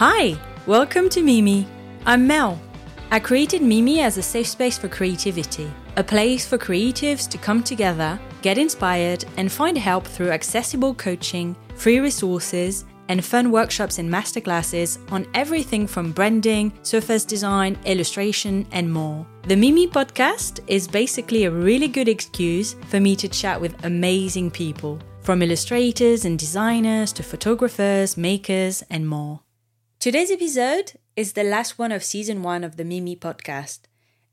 Hi, welcome to Mimi. I'm Mel. I created Mimi as a safe space for creativity, a place for creatives to come together, get inspired, and find help through accessible coaching, free resources, and fun workshops and masterclasses on everything from branding, surface design, illustration, and more. The Mimi podcast is basically a really good excuse for me to chat with amazing people, from illustrators and designers to photographers, makers, and more. Today's episode is the last one of season one of the Mimi podcast,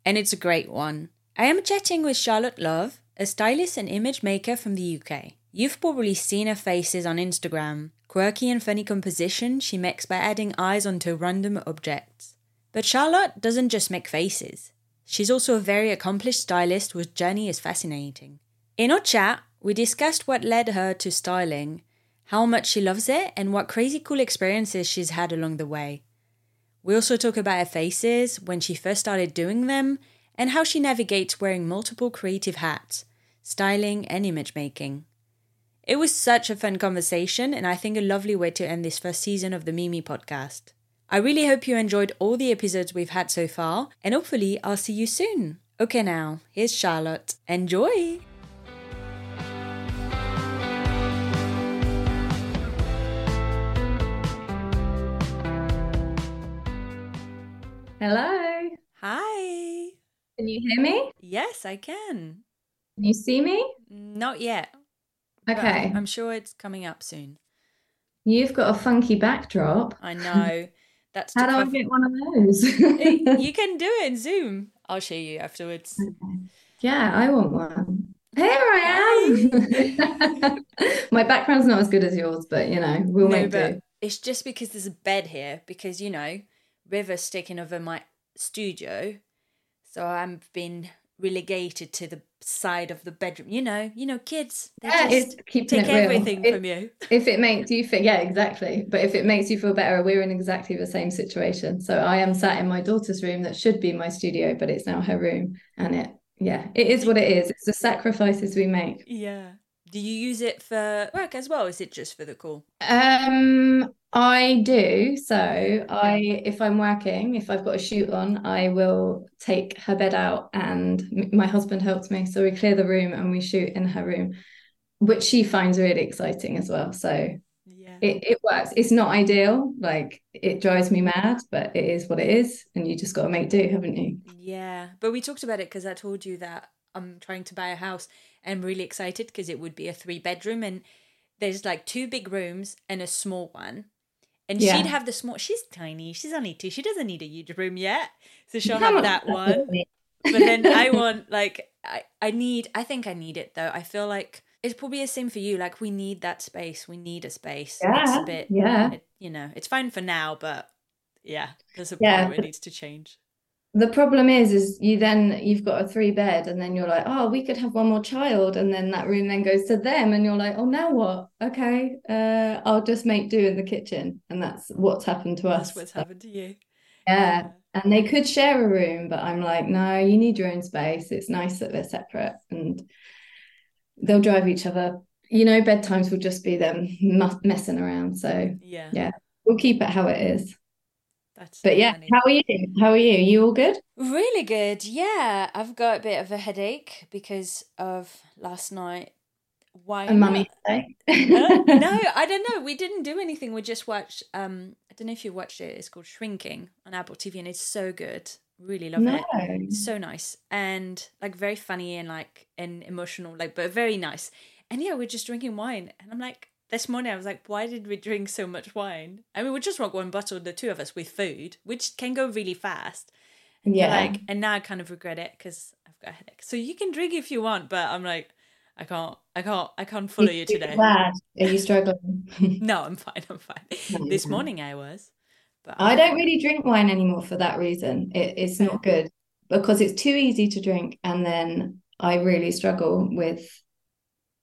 and it's a great one. I am chatting with Charlotte Love, a stylist and image maker from the UK. You've probably seen her faces on Instagram, quirky and funny composition she makes by adding eyes onto random objects. But Charlotte doesn't just make faces. She's also a very accomplished stylist whose journey is fascinating. In our chat, we discussed what led her to styling how much she loves it, and what crazy cool experiences she's had along the way. We also talk about her faces, when she first started doing them, and how she navigates wearing multiple creative hats, styling, and image making. It was such a fun conversation, and I think a lovely way to end this first season of the Mimi podcast. I really hope you enjoyed all the episodes we've had so far, and hopefully, I'll see you soon. Okay, now, here's Charlotte. Enjoy! Hello. Hi. Can you hear me? Yes, I can. Can you see me? Not yet. Okay. I'm sure it's coming up soon. You've got a funky backdrop. I know. That's How do I get one of those? Eh, you can do it in Zoom. I'll show you afterwards. yeah, I want one. Here I am. My background's not as good as yours, but you know, we'll No, make do. it's just because there's a bed here because you know, River's sticking over my studio. So I've been relegated to the side of the bedroom. You know, you know, kids they Yeah, just keeping take it everything If- from you. If it makes you feel, yeah, exactly. But if it makes you feel better, we're in exactly the same situation. So I am sat in my daughter's room that should be my studio, but it's now her room. And it, yeah, it is what it is. It's the sacrifices we make. Yeah. Do you use it for work as well? Or is it just for the call? Um, I do. So I, if I'm working, if I've got a shoot on, I will take her bed out and my husband helps me. So we clear the room and we shoot in her room, which she finds really exciting as well. So Yeah. it, it works. It's not ideal. Like it drives me mad, but it is what it is. And you just got to make do, haven't you? Yeah, but we talked about it because I told you that I'm trying to buy a house and really excited because it would be a three bedroom and there's like two big rooms and a small one. And Yeah. she'd have the small, she's tiny, she's only two, she doesn't need a huge room yet. So she'll have that one. But then I want, like, I, I need, I think I need it though. I feel like it's probably the same for you. Like, we need that space. We need a space. It's Yeah, a bit, yeah. it, you know, it's fine for now, but yeah, there's a Yeah. point where it needs to change. The problem is, is you then you've got a three bed, and then you're like, oh, we could have one more child, and then that room then goes to them, and you're like, oh, now what? Okay, uh, I'll just make do in the kitchen, and that's what's happened to us. That's what's happened to you. Yeah, and they could share a room, but I'm like, no, you need your own space. It's nice that they're separate, and they'll drive each other. You know, bedtimes will just be them messing around. So Yeah. Yeah. we'll keep it how it is. That's But yeah, how are you? How are you? You all good? Really good. Yeah. I've got a bit of a headache because of last night. Why? A mummy day? Huh? no, I don't know. We didn't do anything. We just watched um I don't know if you watched it. It's called Shrinking on Apple TV and it's so good. Really love No. it. So nice and like very funny and like and emotional like but very nice. And yeah, we're just drinking wine and I'm like this morning I was like, why did we drink so much wine? I mean, we just drank one bottle, the two of us, with food, which can go really fast. And Yeah. like, and now I kind of regret it because I've got a headache. So you can drink if you want, but I'm like, I can't, I can't, I can't follow you You're today. glad. Are you struggling? No, I'm fine. I'm fine. No, This no. morning I was, but I don't really drink wine anymore for that reason. It, it's not mm. good because it's too easy to drink, and then I really struggle with,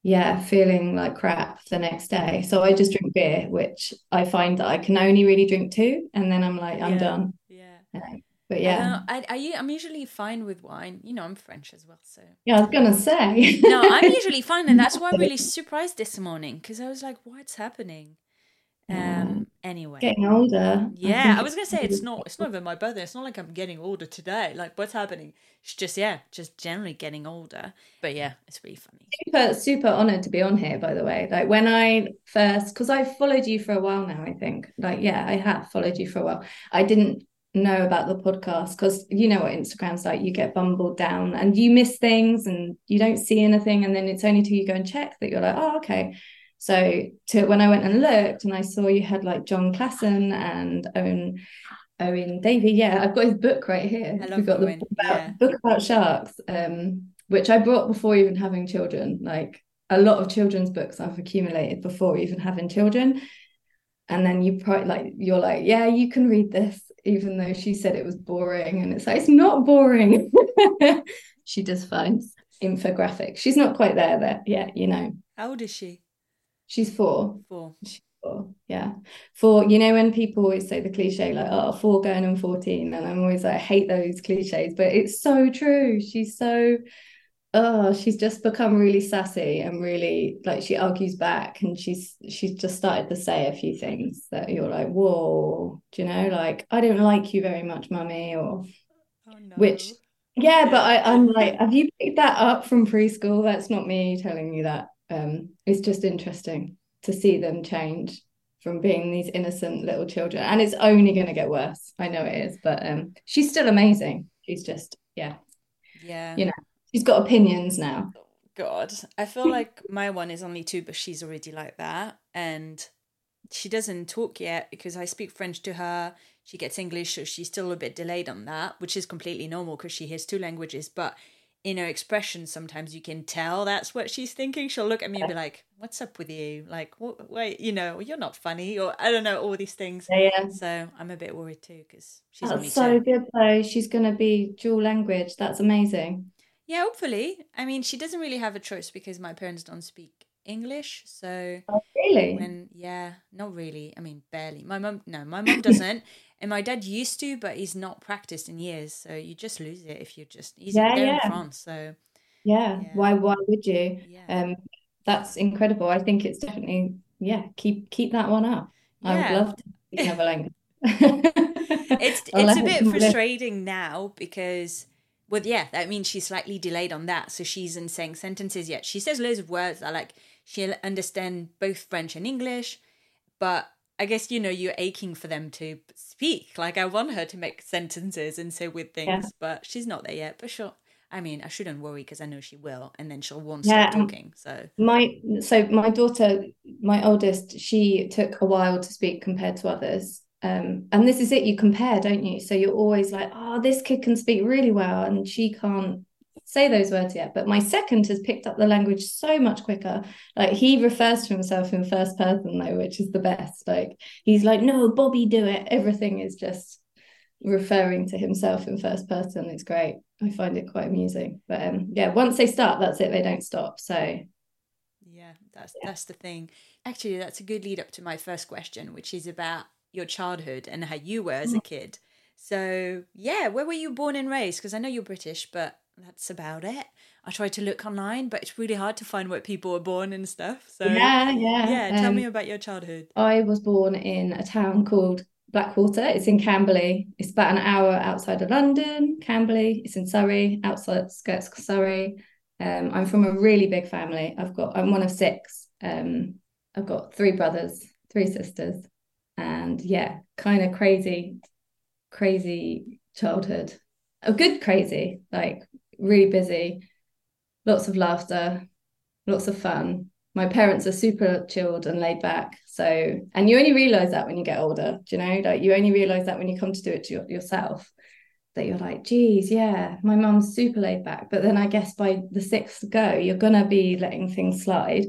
yeah, feeling like crap the next day. So I just drink beer, which I find that I can only really drink two, and then I'm like, I'm Yeah. done. Yeah. But I yeah. I, I, I'm usually fine with wine. You know, I'm French as well, so. yeah, I was gonna say. No, I'm usually fine, and that's why I'm really surprised this morning because I was like, "What's happening?" Um. Anyway. Getting older. Yeah, I, I was gonna say it's not. It's not even my birthday. It's not like I'm getting older today. Like what's happening? It's just yeah, just generally getting older. But yeah, it's really funny. Super, super honored to be on here. By the way, like when I first, because I've followed you for a while now. I think, like, yeah, I have followed you for a while. I didn't know about the podcast because you know what Instagram's like. You get bumbled down and you miss things and you don't see anything, and then it's only till you go and check that you're like, oh, okay. So to when I went and looked and I saw you had like Jon Klassen and Owen Owen Davey. Yeah, I've got his book right here. I love We've got Owen. the book about, Yeah. book about sharks, um, which I bought before even having children. Like a lot of children's books I've accumulated before even having children. And then you probably like you're like, yeah, you can read this, even though she said it was boring. And it's like, it's not boring. she just finds infographics. She's not quite there there yet, you know. How old is she? She's four. Four. Four, yeah. Four. you know when people always say the cliche like oh four going on 14 and I'm always like I hate those cliches but it's so true she's so oh she's just become really sassy and really like she argues back and she's she's just started to say a few things that you're like whoa do you know like I don't like you very much mummy or Oh no. which yeah but I, I'm like have you picked that up from preschool that's not me telling you that um it's just interesting to see them change from being these innocent little children. And it's only going to get worse. I know it is but um she's still amazing. She's just yeah. Yeah. you know she's got opinions now. God, I feel like my one is only two, but she's already like that, and she doesn't talk yet because I speak French to her. She gets English, so she's still a bit delayed on that, which is completely normal because she hears two languages. But in her expression, sometimes you can tell that's what she's thinking. She'll look at me and be like, "What's up with you? Like, what? Wait, you know, you're not funny, or I don't know, all these things." yeah. So I'm a bit worried too because she's that's so two. good though she's going to be dual language that's amazing Yeah, hopefully. I mean, she doesn't really have a choice because my parents don't speak English, so. oh, really? when yeah not really i mean barely. My mum no my mum doesn't and my dad used to but he's not practiced in years so you just lose it if you just he's Yeah, there yeah. in france so yeah Yeah. why why would you? Yeah. Um that's incredible. I think it's definitely yeah keep keep that one up. I would love to speak another language. It's it's a bit frustrating now because well yeah that means she's slightly delayed on that so she's isn't saying sentences yet. She says loads of words that like she'll understand both french and english but i guess you know you're aching for them to speak like i want her to make sentences and say weird things but she's not there yet but sure i mean i shouldn't worry because i know she will and then she'll want to Yeah, start talking so My so my daughter, my oldest, she took a while to speak compared to others. Um, and this is it, you compare, don't you? So you're always like, oh, this kid can speak really well, and she can't say those words yet. But my second has picked up the language so much quicker. Like he refers to himself in first person though, which is the best. Like he's like, no, Bobby, do it. Everything is just referring to himself in first person. It's great. I find it quite amusing. But um, yeah, once they start, that's it. They don't stop. So Yeah, that's that's the thing. Actually, that's a good lead up to my first question, which is about your childhood and how you were as Mm. a kid. So, yeah, where were you born and raised? Because I know you're British, but that's about it. I tried to look online, but it's really hard to find where people were born and stuff. So, yeah, yeah. yeah, tell Um, me about your childhood. I was born in a town called Blackwater. It's in Camberley. It's about an hour outside of London. Camberley. It's in Surrey, outside skirts of Surrey. Um, I'm from a really big family. I've got. I'm one of six. Um, I've got three brothers, three sisters, and yeah, kind of crazy, crazy childhood. A good crazy, like really busy, lots of laughter, lots of fun. My parents are super chilled and laid back. So, and you only realize that when you get older, do you know? Like you only realize that when you come to do it to your, yourself, that you're like, geez, yeah, my mum's super laid back. But then I guess by the sixth go, you're gonna be letting things slide.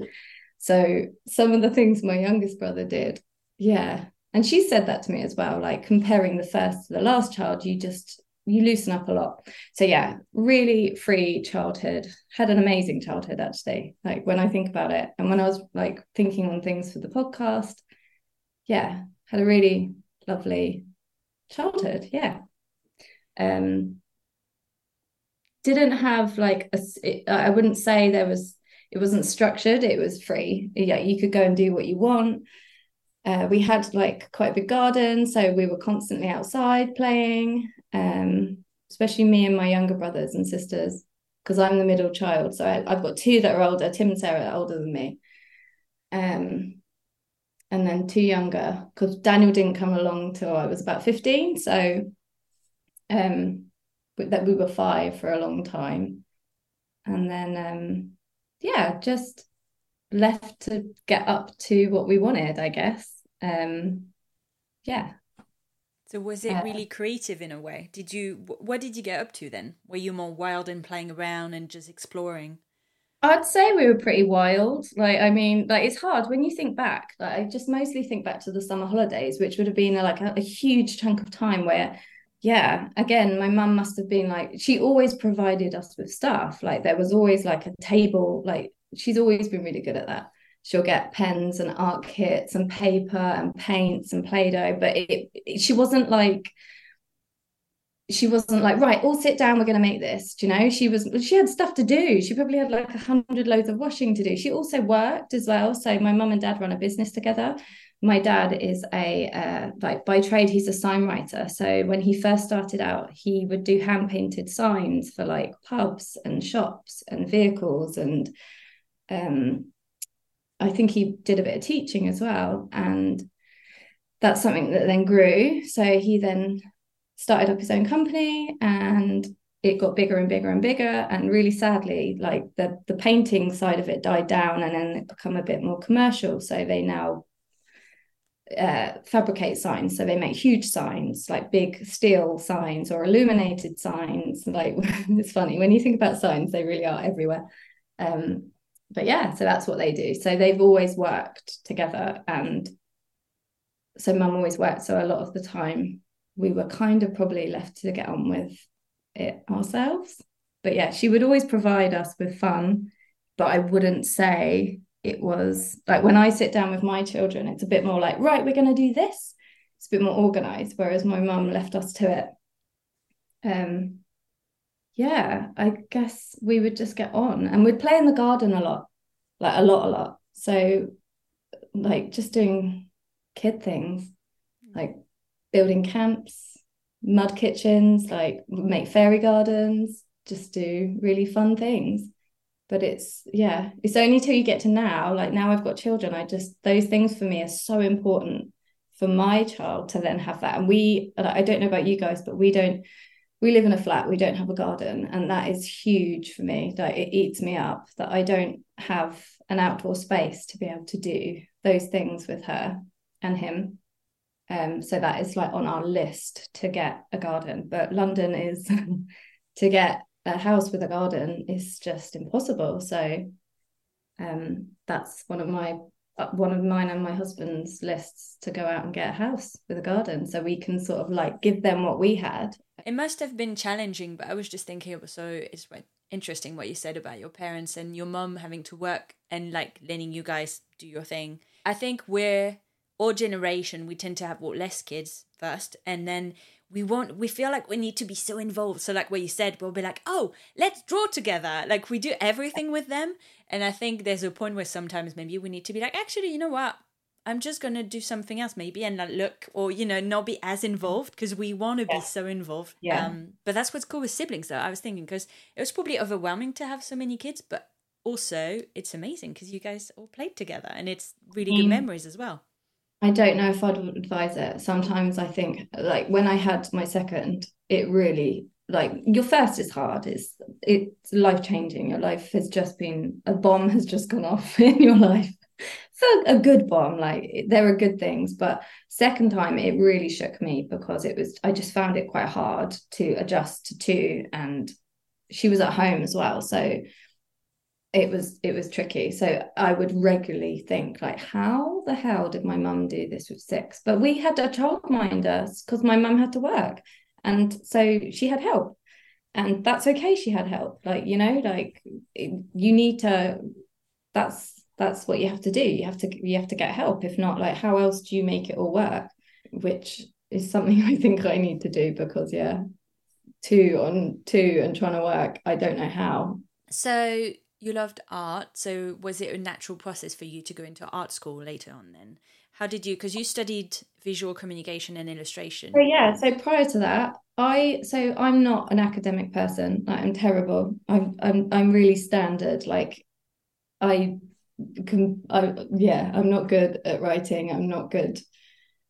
So some of the things my youngest brother did, yeah. And she said that to me as well, like comparing the first to the last child, you just you loosen up a lot. So yeah, really free childhood. Had an amazing childhood actually. Like when I think about it, and when I was like thinking on things for the podcast, yeah, had a really lovely childhood. Yeah. Um, didn't have like a. it- I wouldn't say there was. It wasn't structured. It was free. Yeah, you could go and do what you want. Uh, we had like quite a big garden, so we were constantly outside playing. Um, especially me and my younger brothers and sisters, because I'm the middle child. So I, have got two that are older. Tim and Sarah are older than me. Um, and then two younger, because Daniel didn't come along till I was about 15. So um, that we were five for a long time. And then um, yeah, just left to get up to what we wanted, I guess. Um, yeah. So was it uh, really creative in a way? Did you what did you get up to then? Were you more wild and playing around and just exploring? I'd say we were pretty wild. Like, I mean, like it's hard when you think back. Like, I just mostly think back to the summer holidays, which would have been like a, a huge chunk of time where, yeah, again, my mum must have been like, she always provided us with stuff. Like, there was always like a table. Like, she's always been really good at that she'll get pens and art kits and paper and paints and play-doh but it, it, she wasn't like she wasn't like right all sit down we're going to make this do you know? She was she had stuff to do. She probably had like a hundred loads of washing to do. She also worked as well. So my mum and dad run a business together. My dad is a uh, like by trade he's a sign writer. So when he first started out he would do hand painted signs for like pubs and shops and vehicles and um I think he did a bit of teaching as well. And that's something that then grew. So he then started up his own company and it got bigger and bigger and bigger. And really sadly, like the the painting side of it died down and then it become a bit more commercial. So they now uh, fabricate signs. So they make huge signs, like big steel signs or illuminated signs. Like it's funny when you think about signs, they really are everywhere. Um, but yeah, so that's what they do. So they've always worked together. And so mum always worked. So a lot of the time we were kind of probably left to get on with it ourselves. But yeah, she would always provide us with fun. But I wouldn't say it was like when I sit down with my children, it's a bit more like, right, we're going to do this. It's a bit more organized. Whereas my mum left us to it. Um, yeah, I guess we would just get on and we'd play in the garden a lot, like a lot, a lot. So, like, just doing kid things, like building camps, mud kitchens, like make fairy gardens, just do really fun things. But it's, yeah, it's only till you get to now, like now I've got children, I just, those things for me are so important for my child to then have that. And we, I don't know about you guys, but we don't, we live in a flat we don't have a garden and that is huge for me. Like it eats me up that i don't have an outdoor space to be able to do those things with her and him. Um so that is like on our list to get a garden. But london is to get a house with a garden is just impossible. So um that's one of my Uh, one of mine and my husband's lists to go out and get a house with a garden. So we can sort of like give them what we had. It must have been challenging, but I was just thinking it was so it's interesting what you said about your parents and your mum having to work and like letting you guys do your thing. I think we're our generation we tend to have what less kids first and then we want we feel like we need to be so involved. So like what you said we'll be like oh let's draw together. Like we do everything with them and i think there's a point where sometimes maybe we need to be like actually you know what I'm just going to do something else maybe and not look or, you know, not be as involved because we want to yeah. be so involved. Yeah. Um, but that's what's cool with siblings, though. I was thinking because it was probably overwhelming to have so many kids, but also it's amazing because you guys all played together and it's really mm. good memories as well. I don't know if I'd advise it. Sometimes I think, like, when I had my second, it really like your first is hard. It's it's life changing your life has just been a bomb has just gone off in your life. For a good bomb like there are good things but second time it really shook me because it was i just found it quite hard to adjust to two and she was at home as well so it was it was tricky. So i would regularly think like how the hell did my mum do this with six? But we had a childminder because my mum had to work and so she had help. And that's okay she had help. Like you know like you need to that's that's what you have to do. You have to you have to get help. If not like how else do you make it all work? Which is something i think i need to do because yeah two on two and trying to work i don't know how. So you loved art. So was it a natural process for you to go into art school later on then How did you? Because you studied visual communication and illustration. Oh yeah. So prior to that, I so I'm not an academic person. Like, I'm terrible. I'm I'm I'm really standard. Like I can I yeah, I'm not good at writing. I'm not good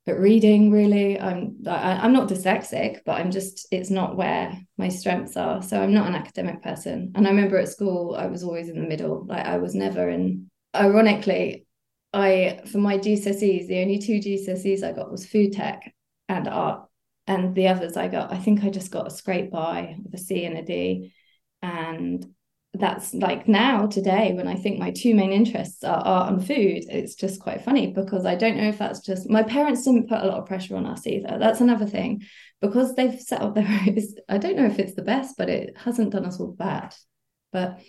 at reading really. I'm I, I'm not dyslexic, but I'm just it's not where my strengths are. So I'm not an academic person. And I remember at school I was always in the middle. Like I was never in ironically, I for my GCSEs, the only two GCSEs I got was food tech and art. And the others I got, I think I just got a scrape by with a C and a D. And that's like now today when I think my two main interests are art and food, it's just quite funny because I don't know if that's just my parents didn't put a lot of pressure on us either. That's another thing because they've set up their I don't know if it's the best, but it hasn't done us all bad. But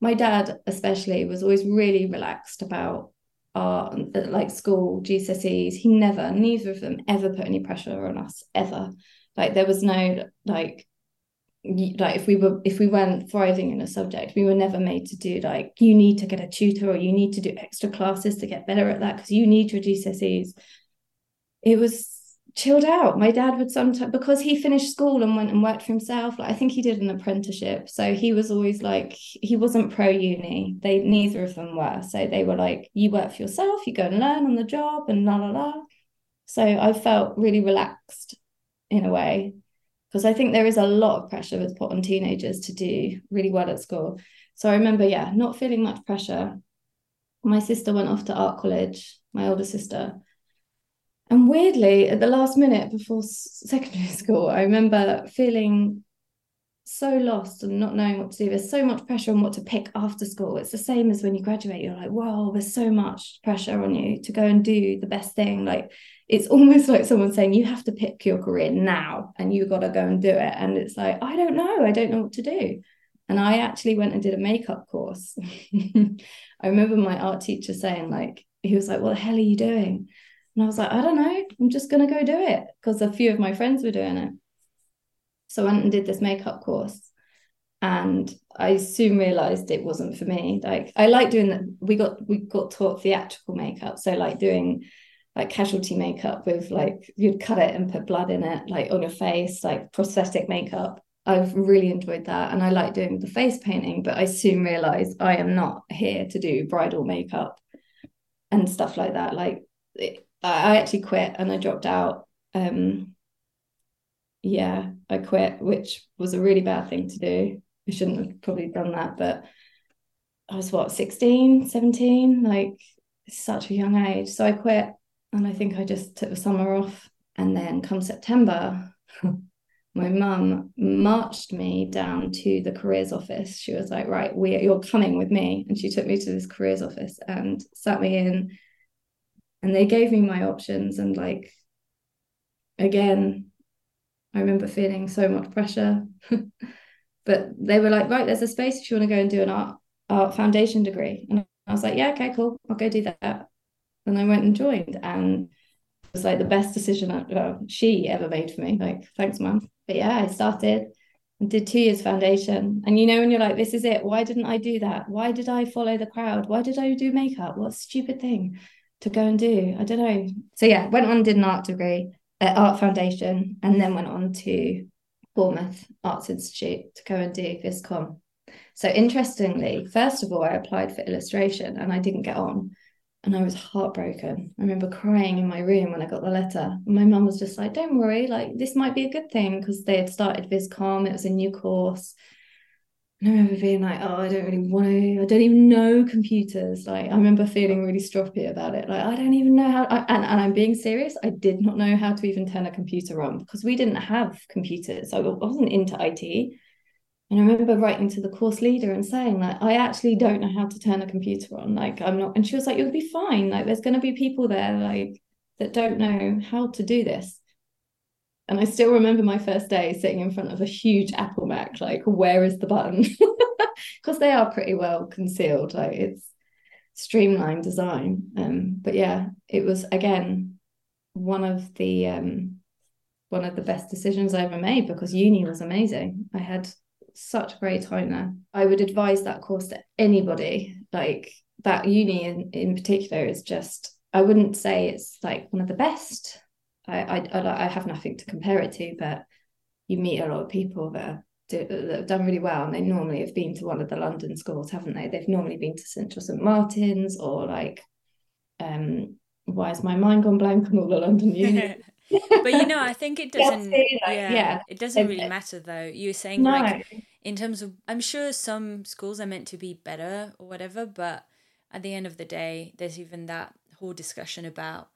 my dad especially was always really relaxed about art like school GCSEs he never neither of them ever put any pressure on us ever. Like there was no like like if we were if we weren't thriving in a subject we were never made to do like you need to get a tutor or you need to do extra classes to get better at that because you need your GCSEs it was chilled out. My dad would sometimes because he finished school and went and worked for himself. Like I think he did an apprenticeship, so he was always like he wasn't pro uni. They neither of them were. So they were like, you work for yourself, you go and learn on the job, and la la la. So I felt really relaxed in a way because I think there is a lot of pressure that's put on teenagers to do really well at school. So I remember, yeah, not feeling much pressure. My sister went off to art college, my older sister, and weirdly, at the last minute before secondary school, I remember feeling so lost and not knowing what to do. There's so much pressure on what to pick after school. It's the same as when you graduate. You're like, whoa, there's so much pressure on you to go and do the best thing. Like it's almost like someone saying you have to pick your career now and you got to go and do it. And it's like, I don't know. I don't know what to do. And I actually went and did a makeup course. I remember my art teacher saying, like, he was like, What the hell are you doing? And I was like, I don't know, I'm just going to go do it because a few of my friends were doing it. So I went and did this makeup course. And I soon realized it wasn't for me. Like I like doing that. We got we got taught theatrical makeup. So like doing like casualty makeup with like you'd cut it and put blood in it, like on your face, like prosthetic makeup. I've really enjoyed that. And I like doing the face painting, but I soon realized I am not here to do bridal makeup and stuff like that. Like it, I actually quit and I dropped out. Um, yeah, I quit, which was a really bad thing to do. I shouldn't have probably done that, but I was what, 16, 17, like such a young age. So I quit and I think I just took the summer off. And then come September, my mum marched me down to the careers office. She was like, right, we you're coming with me. And she took me to this careers office and sat me in and they gave me my options and like again i remember feeling so much pressure. But they were like right there's a space if you want to go and do an art art foundation degree. And i was like yeah okay cool i'll go do that. And i went and joined and it was like the best decision I, well, she ever made for me like thanks mom but yeah i started and did two years foundation. And you know when you're like this is it why didn't i do that? Why did i follow the crowd? Why did i do makeup? What stupid thing to go and do. I don't know. So yeah, went on did an art degree at Art Foundation, and then went on to Bournemouth Arts Institute to go and do Viscom. So interestingly, first of all, I applied for illustration and I didn't get on. And I was heartbroken. I remember crying in my room when I got the letter. my mum was just like, Don't worry, like this might be a good thing because they had started Viscom, it was a new course. I remember being like, oh, I don't really want to, I don't even know computers. Like, I remember feeling really stroppy about it. Like, I don't even know how, I, and, and I'm being serious. I did not know how to even turn a computer on because we didn't have computers. I wasn't into IT. And I remember writing to the course leader and saying, like, I actually don't know how to turn a computer on. Like, I'm not, and she was like, you'll be fine. Like, there's going to be people there, like, that don't know how to do this. And I still remember my first day sitting in front of a huge Apple Mac, like, where is the button? Because they are pretty well concealed. Like it's streamlined design. Um, but yeah, it was again one of the um one of the best decisions I ever made because uni was amazing. I had such a great time there. I would advise that course to anybody. Like that uni in, in particular is just I wouldn't say it's like one of the best. I, I I have nothing to compare it to, but you meet a lot of people that, do, that have done really well, and they normally have been to one of the London schools, haven't they? They've normally been to Central St Martin's or like, um, why is my mind gone blank on all the London uni? but you know, I think it doesn't. yeah, yeah, it doesn't really matter though. You were saying no. like in terms of, I'm sure some schools are meant to be better or whatever, but at the end of the day, there's even that whole discussion about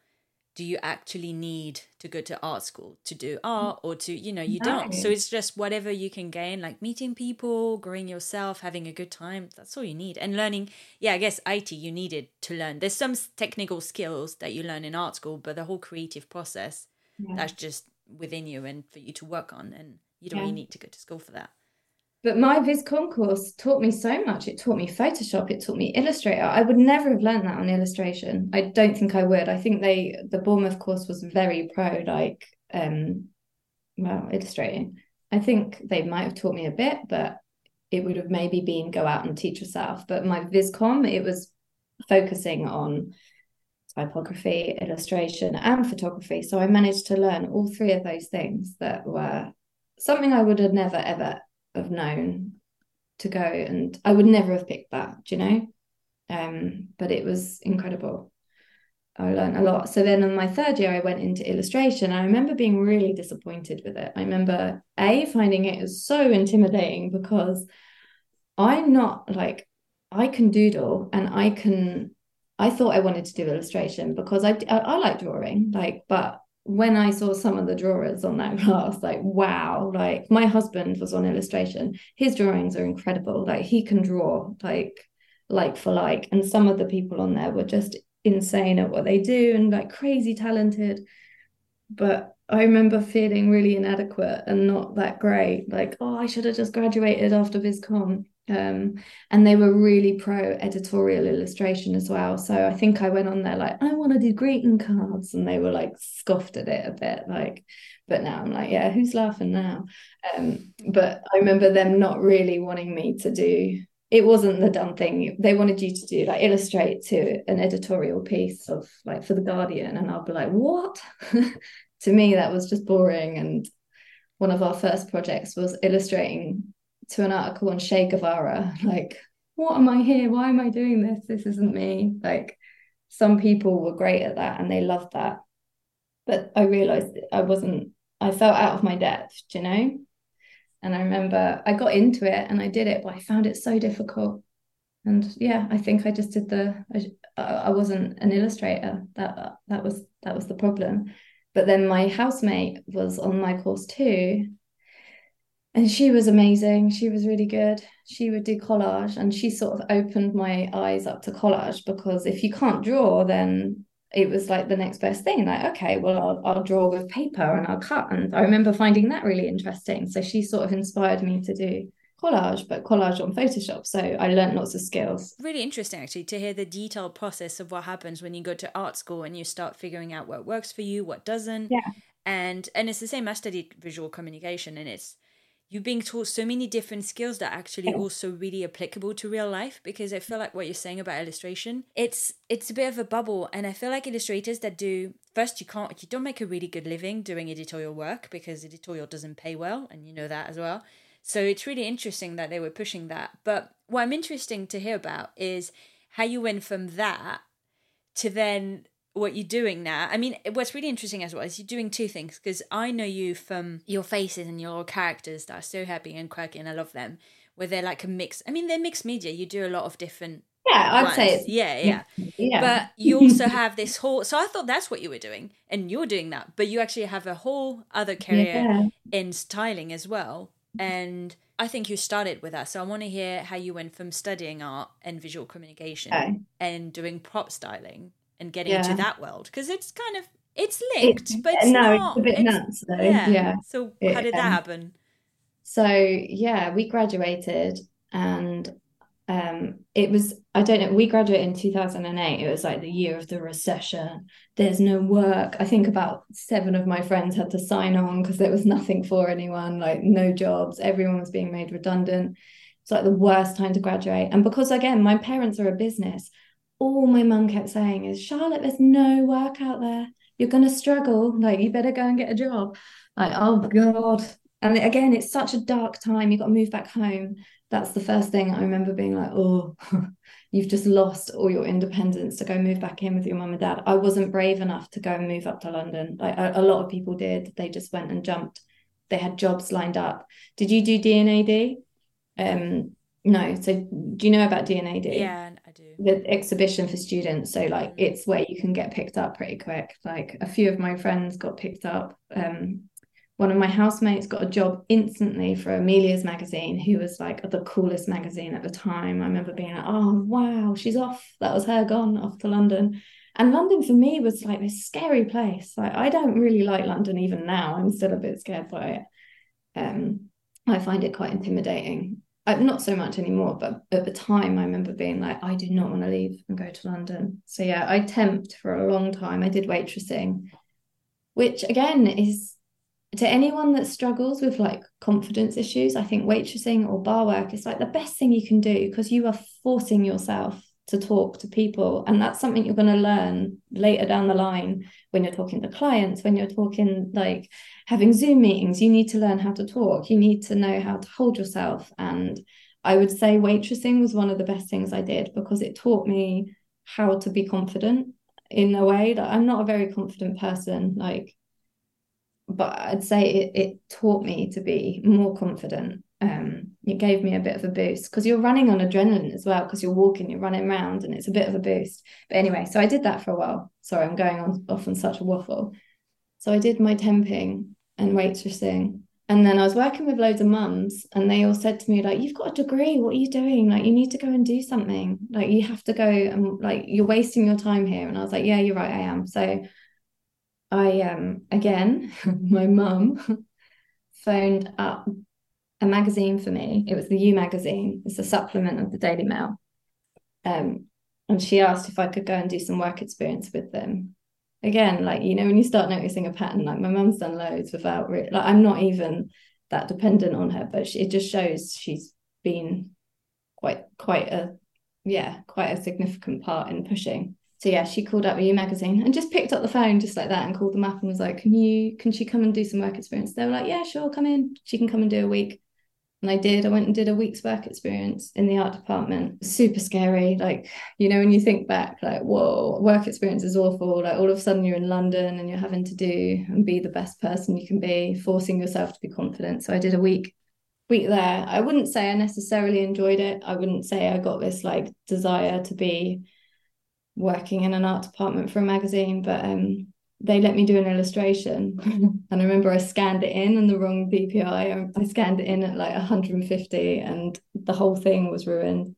do you actually need to go to art school to do art or to you know you no. don't so it's just whatever you can gain like meeting people growing yourself having a good time that's all you need and learning yeah i guess it you needed to learn there's some technical skills that you learn in art school but the whole creative process yeah. that's just within you and for you to work on and you don't yeah. really need to go to school for that but my VisCom course taught me so much. It taught me Photoshop. It taught me Illustrator. I would never have learned that on illustration. I don't think I would. I think they the Bournemouth course was very pro like um well illustrating. I think they might have taught me a bit, but it would have maybe been go out and teach yourself. But my VisCom, it was focusing on typography, illustration, and photography. So I managed to learn all three of those things that were something I would have never ever have known to go and I would never have picked that, do you know? Um, but it was incredible. I learned a lot. So then in my third year, I went into illustration. I remember being really disappointed with it. I remember A, finding it was so intimidating because I'm not like, I can doodle and I can, I thought I wanted to do illustration because I, I, I like drawing, like, but when I saw some of the drawers on that class, like, wow, like my husband was on illustration. His drawings are incredible. Like he can draw like like for like. And some of the people on there were just insane at what they do and like crazy talented. But I remember feeling really inadequate and not that great. Like, oh, I should have just graduated after VisCom. Um, and they were really pro editorial illustration as well. So I think I went on there like, I want to do greeting cards, and they were like scoffed at it a bit, like. But now I'm like, yeah, who's laughing now? Um, but I remember them not really wanting me to do. It wasn't the done thing. They wanted you to do like illustrate to an editorial piece of like for the Guardian, and I'll be like, what? to me, that was just boring. And one of our first projects was illustrating to an article on Che Guevara, like, what am I here? Why am I doing this? This isn't me. Like, some people were great at that and they loved that. But I realized I wasn't, I felt out of my depth, you know? And I remember I got into it and I did it, but I found it so difficult. And yeah, I think I just did the, I, I wasn't an illustrator. That that was that was the problem. But then my housemate was on my course too, and she was amazing. She was really good. She would do collage, and she sort of opened my eyes up to collage because if you can't draw, then it was like the next best thing. Like, okay, well, I'll, I'll draw with paper and I'll cut. And I remember finding that really interesting. So she sort of inspired me to do collage, but collage on Photoshop. So I learned lots of skills. Really interesting, actually, to hear the detailed process of what happens when you go to art school and you start figuring out what works for you, what doesn't. Yeah. And and it's the same. I studied visual communication, and it's you're being taught so many different skills that are actually also really applicable to real life because i feel like what you're saying about illustration it's it's a bit of a bubble and i feel like illustrators that do first you can't you don't make a really good living doing editorial work because editorial doesn't pay well and you know that as well. So it's really interesting that they were pushing that. But what i'm interesting to hear about is how you went from that to then what you're doing now. I mean, what's really interesting as well is you're doing two things because I know you from your faces and your characters that are so happy and quirky, and I love them. Where they're like a mix. I mean, they're mixed media. You do a lot of different. Yeah, I'd ones. say yeah, yeah, yeah. But you also have this whole. So I thought that's what you were doing, and you're doing that. But you actually have a whole other career yeah. in styling as well, and. I think you started with that. So I want to hear how you went from studying art and visual communication okay. and doing prop styling and getting yeah. into that world because it's kind of it's linked, it, but it's no, not. it's a bit it's, nuts though. Yeah. yeah. So it, how did that um, happen? So yeah, we graduated and um it was I don't know, we graduated in 2008. It was like the year of the recession. There's no work. I think about seven of my friends had to sign on because there was nothing for anyone, like no jobs. Everyone was being made redundant. It's like the worst time to graduate. And because again, my parents are a business, all my mum kept saying is, Charlotte, there's no work out there. You're going to struggle. Like, you better go and get a job. Like, oh God. And again, it's such a dark time. You've got to move back home. That's the first thing I remember being like, oh, you've just lost all your independence to go move back in with your mum and dad. I wasn't brave enough to go and move up to London. Like a, a lot of people did. They just went and jumped. They had jobs lined up. Did you do D&AD? Um, no. So do you know about D&AD? Yeah. The exhibition for students. So like mm. it's where you can get picked up pretty quick. Like a few of my friends got picked up. Um, one of my housemates got a job instantly for Amelia's magazine, who was like the coolest magazine at the time. I remember being like, oh, wow, she's off. That was her gone off to London. And London for me was like this scary place. Like, I don't really like London even now. I'm still a bit scared by it. Um, I find it quite intimidating. Uh, not so much anymore, but at the time, I remember being like, I do not want to leave and go to London. So, yeah, I temped for a long time. I did waitressing, which again is to anyone that struggles with like confidence issues, I think waitressing or bar work is like the best thing you can do because you are forcing yourself to talk to people. And that's something you're going to learn later down the line when you're talking to clients, when you're talking like having Zoom meetings. You need to learn how to talk, you need to know how to hold yourself. And I would say waitressing was one of the best things I did because it taught me how to be confident in a way that I'm not a very confident person. Like, but I'd say it, it taught me to be more confident. Um, it gave me a bit of a boost because you're running on adrenaline as well because you're walking, you're running around, and it's a bit of a boost. But anyway, so I did that for a while. Sorry, I'm going on off on such a waffle. So I did my temping and waitressing, and then I was working with loads of mums, and they all said to me like, "You've got a degree. What are you doing? Like, you need to go and do something. Like, you have to go and like you're wasting your time here." And I was like, "Yeah, you're right. I am." So I um again, my mum phoned up a magazine for me. It was the You magazine. It's a supplement of the Daily Mail. Um, and she asked if I could go and do some work experience with them. Again, like you know, when you start noticing a pattern, like my mum's done loads without re- like I'm not even that dependent on her, but she, it just shows she's been quite quite a yeah quite a significant part in pushing so yeah, she called up You magazine and just picked up the phone just like that and called them up and was like, "Can you can she come and do some work experience?" They were like, "Yeah, sure, come in. She can come and do a week." And I did. I went and did a week's work experience in the art department. Super scary. Like, you know, when you think back, like, whoa, work experience is awful. Like, all of a sudden you're in London and you're having to do and be the best person you can be, forcing yourself to be confident. So I did a week week there. I wouldn't say I necessarily enjoyed it. I wouldn't say I got this like desire to be working in an art department for a magazine, but um, they let me do an illustration. and I remember I scanned it in and the wrong DPI. I scanned it in at like 150 and the whole thing was ruined.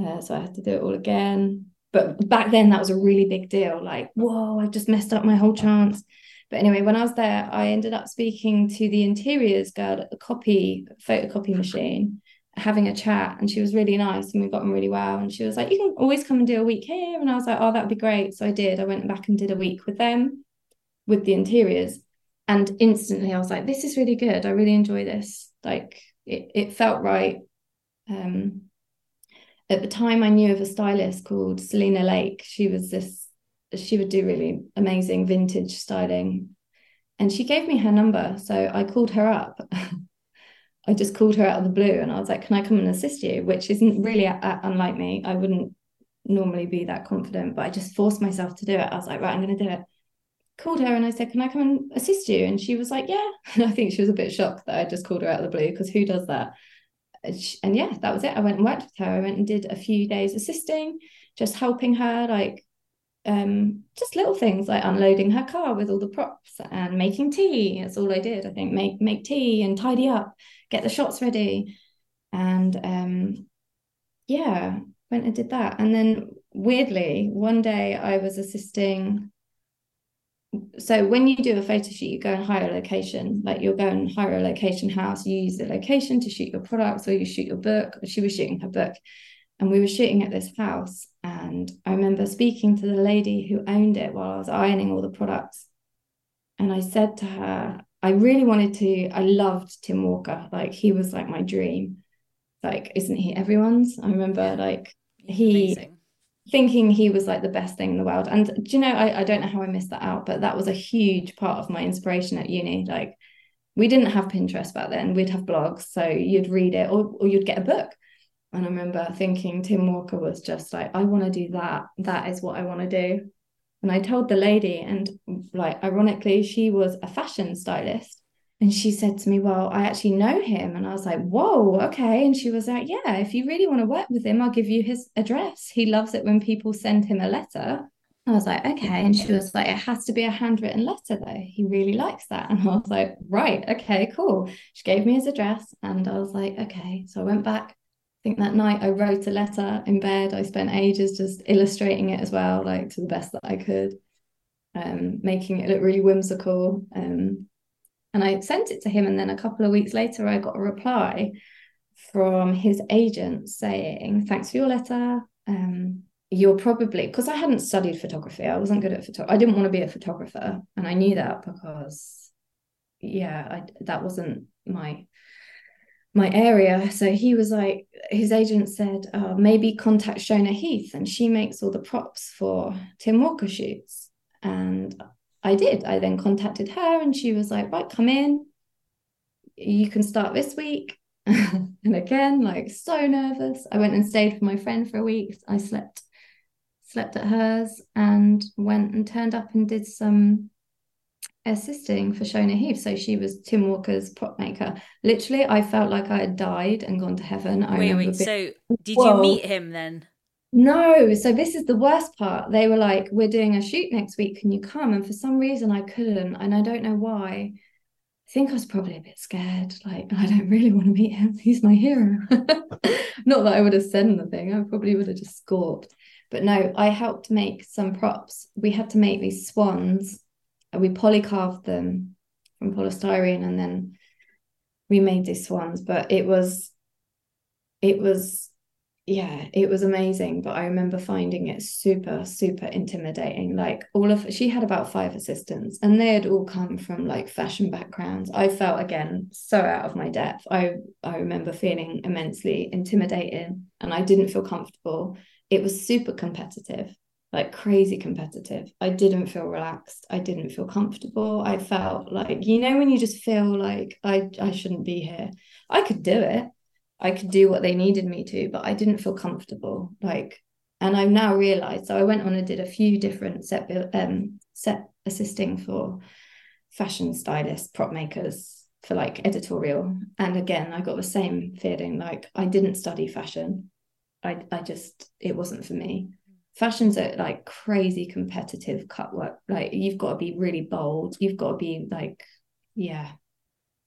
Uh, so I had to do it all again. But back then, that was a really big deal. Like, whoa, I just messed up my whole chance. But anyway, when I was there, I ended up speaking to the interiors girl at the copy photocopy machine having a chat and she was really nice and we got on really well and she was like you can always come and do a week here and I was like oh that would be great so I did. I went back and did a week with them with the interiors and instantly I was like this is really good. I really enjoy this. Like it, it felt right. Um at the time I knew of a stylist called Selina Lake. She was this she would do really amazing vintage styling and she gave me her number so I called her up I just called her out of the blue and I was like, Can I come and assist you? Which isn't really a, a, unlike me. I wouldn't normally be that confident, but I just forced myself to do it. I was like, Right, I'm going to do it. Called her and I said, Can I come and assist you? And she was like, Yeah. And I think she was a bit shocked that I just called her out of the blue because who does that? And yeah, that was it. I went and worked with her. I went and did a few days assisting, just helping her, like um just little things like unloading her car with all the props and making tea that's all i did i think make make tea and tidy up get the shots ready. And um yeah went and did that. And then weirdly one day i was assisting so when you do a photo shoot you go and hire a location. Like you'll go and hire a location house. You use the location to shoot your products or you shoot your book. She was shooting her book. And we were shooting at this house. And i remember speaking to the lady who owned it while i was ironing all the products. And i said to her i really wanted to i loved tim walker like he was like my dream like isn't he everyone's i remember like he Amazing. thinking he was like the best thing in the world. And do you know, I, I don't know how I missed that out, but that was a huge part of my inspiration at uni. Like we didn't have Pinterest back then. We'd have blogs. So you'd read it or, or you'd get a book. And I remember thinking Tim Walker was just like, I want to do that. That is what I want to do. And I told the lady, and like ironically, she was a fashion stylist. And she said to me, Well, I actually know him. And I was like, Whoa, okay. And she was like, Yeah, if you really want to work with him, I'll give you his address. He loves it when people send him a letter. I was like, okay. And she was like, it has to be a handwritten letter though. He really likes that. And I was like, right, okay, cool. She gave me his address and I was like, okay. So I went back. I think that night I wrote a letter in bed. I spent ages just illustrating it as well, like to the best that I could, um, making it look really whimsical. Um, and I sent it to him. And then a couple of weeks later, I got a reply from his agent saying, Thanks for your letter. Um, you're probably because I hadn't studied photography. I wasn't good at photography. I didn't want to be a photographer. And I knew that because yeah, I that wasn't my my area. So he was like, his agent said, oh, maybe contact Shona Heath and she makes all the props for Tim Walker shoots. And I did. I then contacted her and she was like, right, come in. You can start this week. and again, like so nervous. I went and stayed with my friend for a week. I slept, slept at hers and went and turned up and did some assisting for Shona Heath. So she was Tim Walker's prop maker. Literally, I felt like I had died and gone to heaven. I wait, wait. Being, so did Whoa. you meet him then? No, so this is the worst part. They were like, "We're doing a shoot next week. Can you come?" And for some reason, I couldn't, and I don't know why. I think I was probably a bit scared. Like, I don't really want to meet him. He's my hero. Not that I would have said anything. I probably would have just scorped. But no, I helped make some props. We had to make these swans. We polycarved them from polystyrene, and then we made these swans. But it was, it was yeah, it was amazing. But I remember finding it super, super intimidating. Like all of she had about five assistants, and they had all come from like fashion backgrounds. I felt again so out of my depth. I I remember feeling immensely intimidated, and I didn't feel comfortable. It was super competitive, like crazy competitive. I didn't feel relaxed. I didn't feel comfortable. I felt like you know when you just feel like I I shouldn't be here. I could do it I could do what they needed me to, but I didn't feel comfortable. Like, and I've now realized. So I went on and did a few different set um set assisting for fashion stylists, prop makers for like editorial. And again, I got the same feeling like I didn't study fashion. I I just it wasn't for me. Fashion's a like crazy competitive cut work. Like you've got to be really bold. You've got to be like, yeah,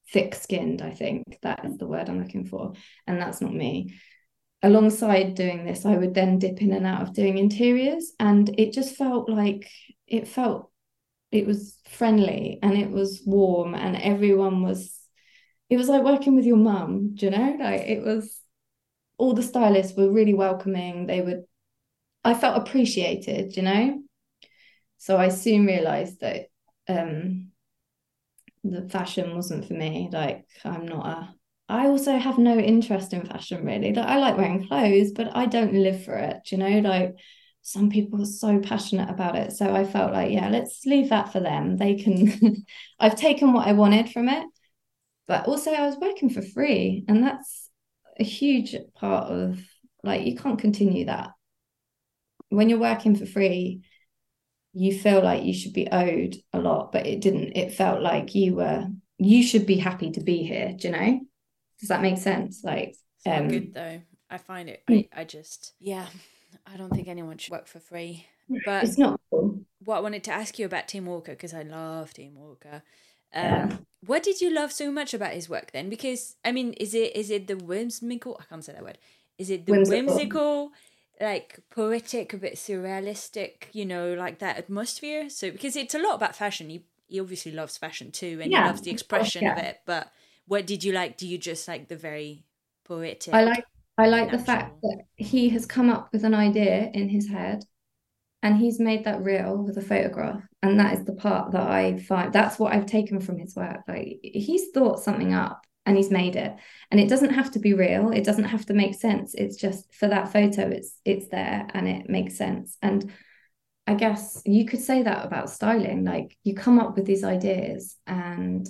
thick skinned, I think that is the word I'm looking for. And that's not me. Alongside doing this, I would then dip in and out of doing interiors. And it just felt like it felt it was friendly and it was warm and everyone was it was like working with your mum, do you know? Like it was all the stylists were really welcoming. They would I felt appreciated, you know? So I soon realized that um the fashion wasn't for me. Like I'm not a I also have no interest in fashion really. Like I like wearing clothes, but I don't live for it. You know, like some people are so passionate about it. So I felt like, yeah, let's leave that for them. They can I've taken what I wanted from it. But also I was working for free. And that's a huge part of like you can't continue that. When you're working for free, you feel like you should be owed a lot, but it didn't. It felt like you were you should be happy to be here. Do you know? Does that make sense? Like, um, good though. I find it. I, I just yeah. I don't think anyone should work for free. But it's not cool. What I wanted to ask you about Tim Walker because I love Tim Walker. Um, yeah. What did you love so much about his work then? Because I mean, is it is it the whimsical? I can't say that word. Is it the whimsical, whimsical like poetic, a bit surrealistic, you know, like that atmosphere. So because it's a lot about fashion. He he obviously loves fashion too, and yeah, he loves the expression of, yeah. of it. But what did you like? Do you just like the very poetic? I like I like natural... the fact that he has come up with an idea in his head and he's made that real with a photograph and that is the part that i find that's what i've taken from his work like he's thought something up and he's made it. And it doesn't have to be real. It doesn't have to make sense. It's just for that photo it's it's there and it makes sense. And i guess you could say that about styling like you come up with these ideas and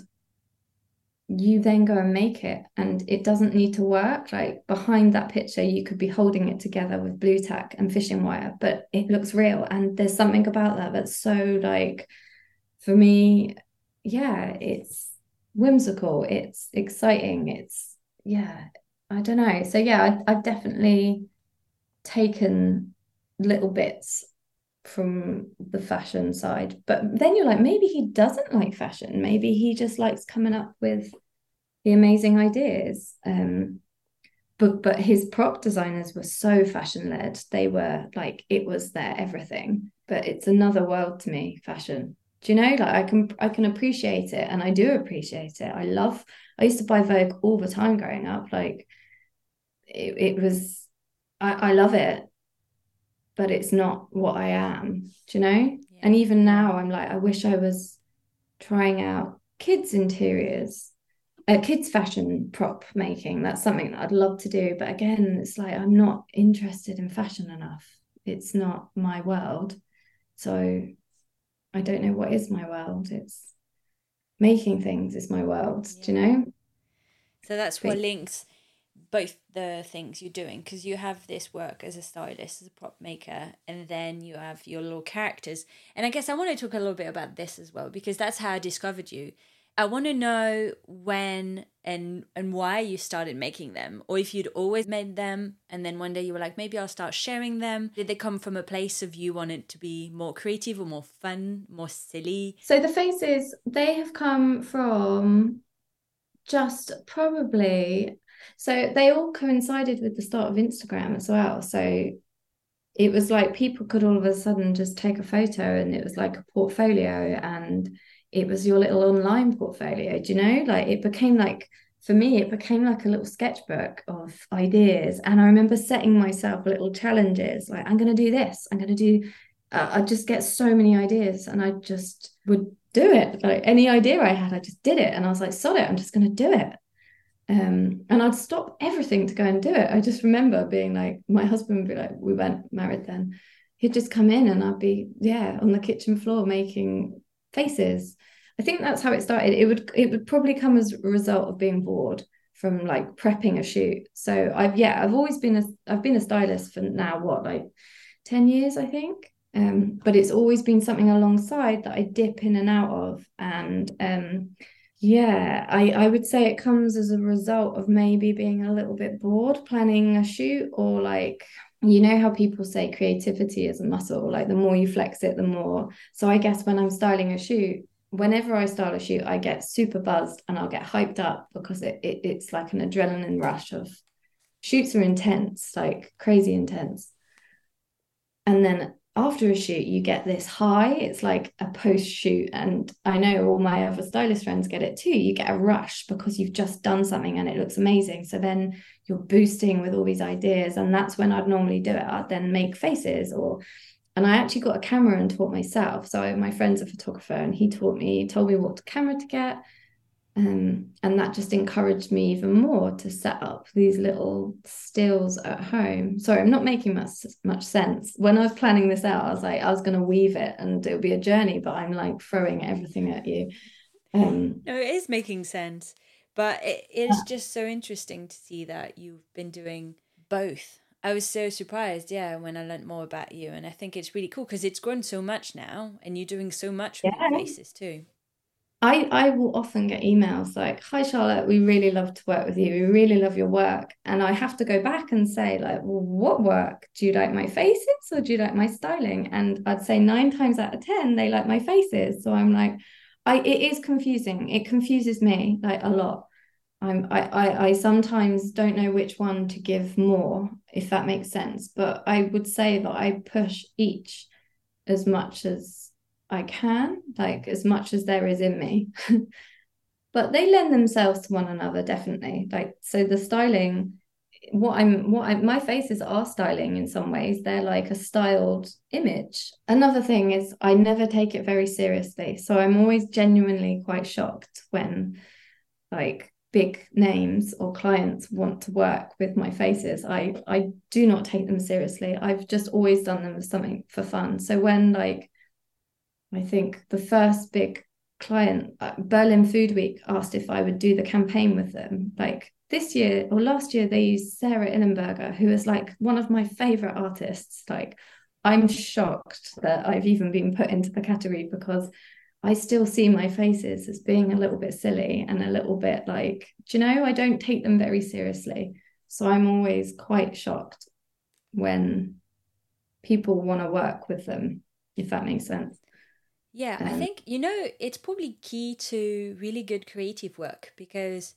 you then go and make it. And it doesn't need to work. Like behind that picture you could be holding it together with Blu Tack and fishing wire but it looks real. And there's something about that that's so like for me yeah it's whimsical it's exciting it's yeah i don't know. So yeah I, i've definitely taken little bits from the fashion side but then you're like maybe he doesn't like fashion. Maybe he just likes coming up with the amazing ideas. Um but but his prop designers were so fashion led they were like it was their everything. But it's another world to me fashion do you know like i can i can appreciate it and i do appreciate it. I love i used to buy vogue all the time growing up like it, it was I, I love it but it's not what i am. Do you know? Yeah. and even now i'm like i wish i was trying out kids interiors uh, kids fashion prop making. That's something that i'd love to do but again it's like i'm not interested in fashion enough. It's not my world. So I don't know what is my world. It's making things is my world. Yeah. Do you know? So that's what links both the things you're doing because you have this work as a stylist, as a prop maker, and then you have your little characters. And I guess I want to talk a little bit about this as well because that's how I discovered you. I want to know when and and why you started making them or if you'd always made them and then one day you were like maybe I'll start sharing them. Did they come from a place of you wanted to be more creative or more fun, more silly? So the faces they have come from just probably so they all coincided with the start of Instagram as well. So it was like people could all of a sudden just take a photo and it was like a portfolio and it was your little online portfolio do you know like it became like for me it became like a little sketchbook of ideas and i remember setting myself little challenges like i'm going to do this i'm going to do uh, i just get so many ideas and i just would do it like any idea i had i just did it and i was like sod it i'm just going to do it um, and I'd stop everything to go and do it. I just remember being like, my husband would be like, we weren't married then. He'd just come in and I'd be, yeah, on the kitchen floor making faces. I think that's how it started. It would it would probably come as a result of being bored from like prepping a shoot. So I've yeah, I've always been a I've been a stylist for now what like 10 years I think. Um, but it's always been something alongside that I dip in and out of and um yeah, I, I would say it comes as a result of maybe being a little bit bored planning a shoot or like you know how people say creativity is a muscle like the more you flex it the more so i guess when i'm styling a shoot whenever i style a shoot i get super buzzed and i'll get hyped up because it, it it's like an adrenaline rush of shoots are intense like crazy intense. And then after a shoot you get this high. It's like a post shoot and i know all my other stylist friends get it too. You get a rush because you've just done something and it looks amazing. So then you're boosting with all these ideas. And that's when i'd normally do it. I'd then make faces or and i actually got a camera and taught myself so my friend's a photographer and he taught me told me what camera to get um, and that just encouraged me even more to set up these little stills at home. Sorry, I'm not making much much sense. When I was planning this out, I was like, I was going to weave it, and it'll be a journey. But I'm like throwing everything at you. Um, no, it is making sense, but it is just so interesting to see that you've been doing both. I was so surprised, yeah, when I learned more about you, and I think it's really cool because it's grown so much now, and you're doing so much with yeah. your faces too. I, I will often get emails like, Hi, Charlotte, we really love to work with you. We really love your work. And I have to go back and say, like, well, what work? Do you like my faces or do you like my styling? And I'd say nine times out of 10, they like my faces. So I'm like, I it is confusing. It confuses me like a lot. I'm I, I I sometimes don't know which one to give more, if that makes sense. But I would say that I push each as much as I can, like as much as there is in me. but they lend themselves to one another, definitely. Like so the styling, what I'm what I my faces are styling in some ways. They're like a styled image. Another thing is I never take it very seriously. So I'm always genuinely quite shocked when like big names or clients want to work with my faces. I i do not take them seriously. I've just always done them as something for fun. So when like i think the first big client uh, berlin food week asked if i would do the campaign with them like this year or last year they used sarah illenberger who is like one of my favorite artists. Like i'm shocked that i've even been put into the category because I still see my faces as being a little bit silly and a little bit like, do you know, I don't take them very seriously. So I'm always quite shocked when people want to work with them, if that makes sense. Yeah, um, I think, you know, it's probably key to really good creative work because